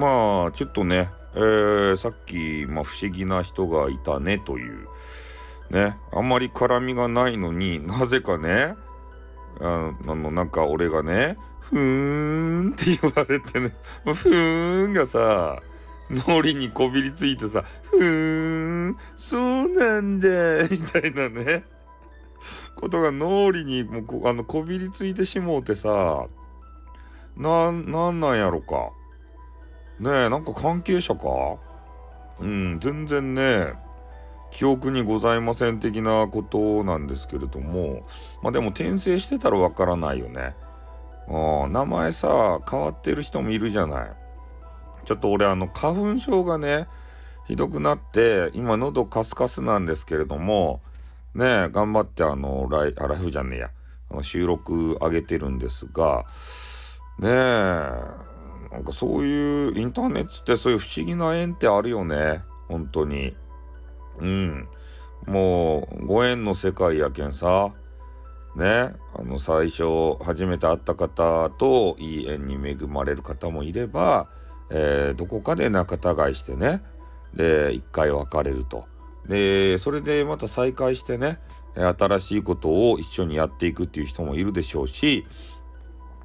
まあちょっとね、えー、さっき、まあ、不思議な人がいたねというねあんまり絡みがないのになぜかねあのなんか俺がねふーんって言われてねふーんがさ脳裏にこびりついてさふーんそうなんだみたいなねことが脳裏にもこあのこびりついてしもうてさな、なんなんやろか。ねえ、なんか関係者か？うん、全然ね、記憶にございません的なことなんですけれども、まあでも転生してたらわからないよね。あ名前さ、変わってる人もいるじゃない。ちょっと俺あの花粉症がね、ひどくなって、今喉カスカスなんですけれども、ねえ、頑張ってあの、ライ、あ、ライフじゃねえや、あの収録上げてるんですが、ねえ、なんかそういうインターネットってそういう不思議な縁ってあるよね。本当に。うん。もう、ご縁の世界やけんさ。ね。あの、最初、初めて会った方といい縁に恵まれる方もいれば、えー、どこかで仲違いしてね。で、一回別れると。で、それでまた再会してね、新しいことを一緒にやっていくっていう人もいるでしょうし、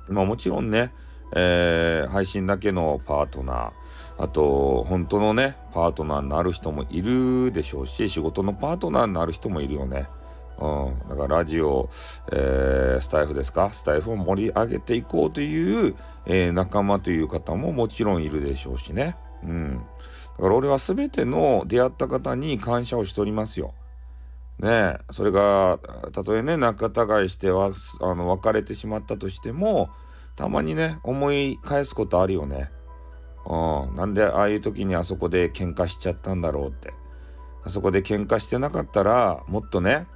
まあもちろんね、えー、配信だけのパートナー、あと、本当のね、パートナーになる人もいるでしょうし、仕事のパートナーになる人もいるよね。うん。だからラジオ、えー、スタイフですか？スタイフを盛り上げていこうという、えー、仲間という方ももちろんいるでしょうしね。うん。だから俺は全ての出会った方に感謝をしておりますよ。ねえそれがたとえね仲違いしてはあの別れてしまったとしてもたまにね思い返すことあるよね。うん、なんでああいう時にあそこで喧嘩しちゃったんだろうってあそこで喧嘩してなかったらもっとね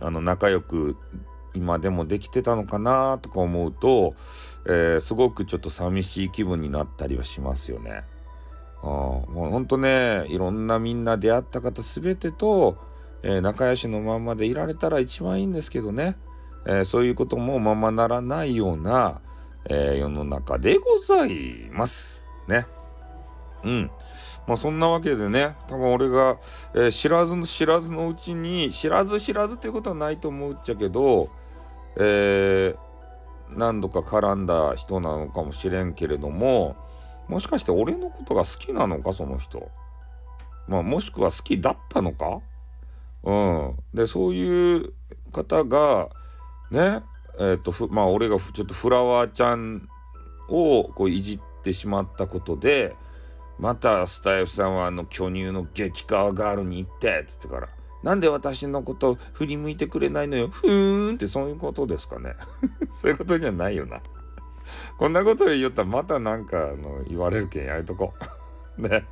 あの仲良く今でもできてたのかなとか思うと、えー、すごくちょっと寂しい気分になったりはしますよね。うん、もうほんとねいろんなみんな出会った方全てとえー、仲良しのままでいられたら一番いいんですけどね、えー、そういうこともままならないような、えー、世の中でございます。ね。うん。まあそんなわけでね、多分俺が、えー、知らずの知らずのうちに、知らず知らずっていうことはないと思うっちゃけど、えー、何度か絡んだ人なのかもしれんけれども、もしかして俺のことが好きなのか、その人。まあもしくは好きだったのか？うん。で、そういう方が、ね、えっ、ー、と、まあ、俺がちょっとフラワーちゃんをこういじってしまったことで、またスタイフさんはあの巨乳の激川ガールに行ってっつってから、なんで私のこと振り向いてくれないのよ？ふーんってそういうことですかね？そういうことじゃないよな。こんなこと言ったらまたなんかあの言われるけんやめとこう。ね。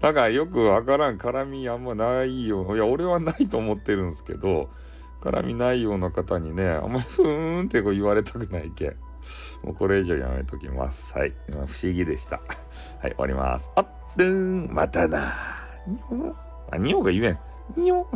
なんかよくわからん絡みあんまないよ。いや、俺はないと思ってるんですけど、絡みないような方にね、あんまりふーんってこう言われたくないけん。もうこれ以上やめときます。はい。不思議でした。はい、終わります。あっ、ん、またな。にょあ、にょが言えん。にょ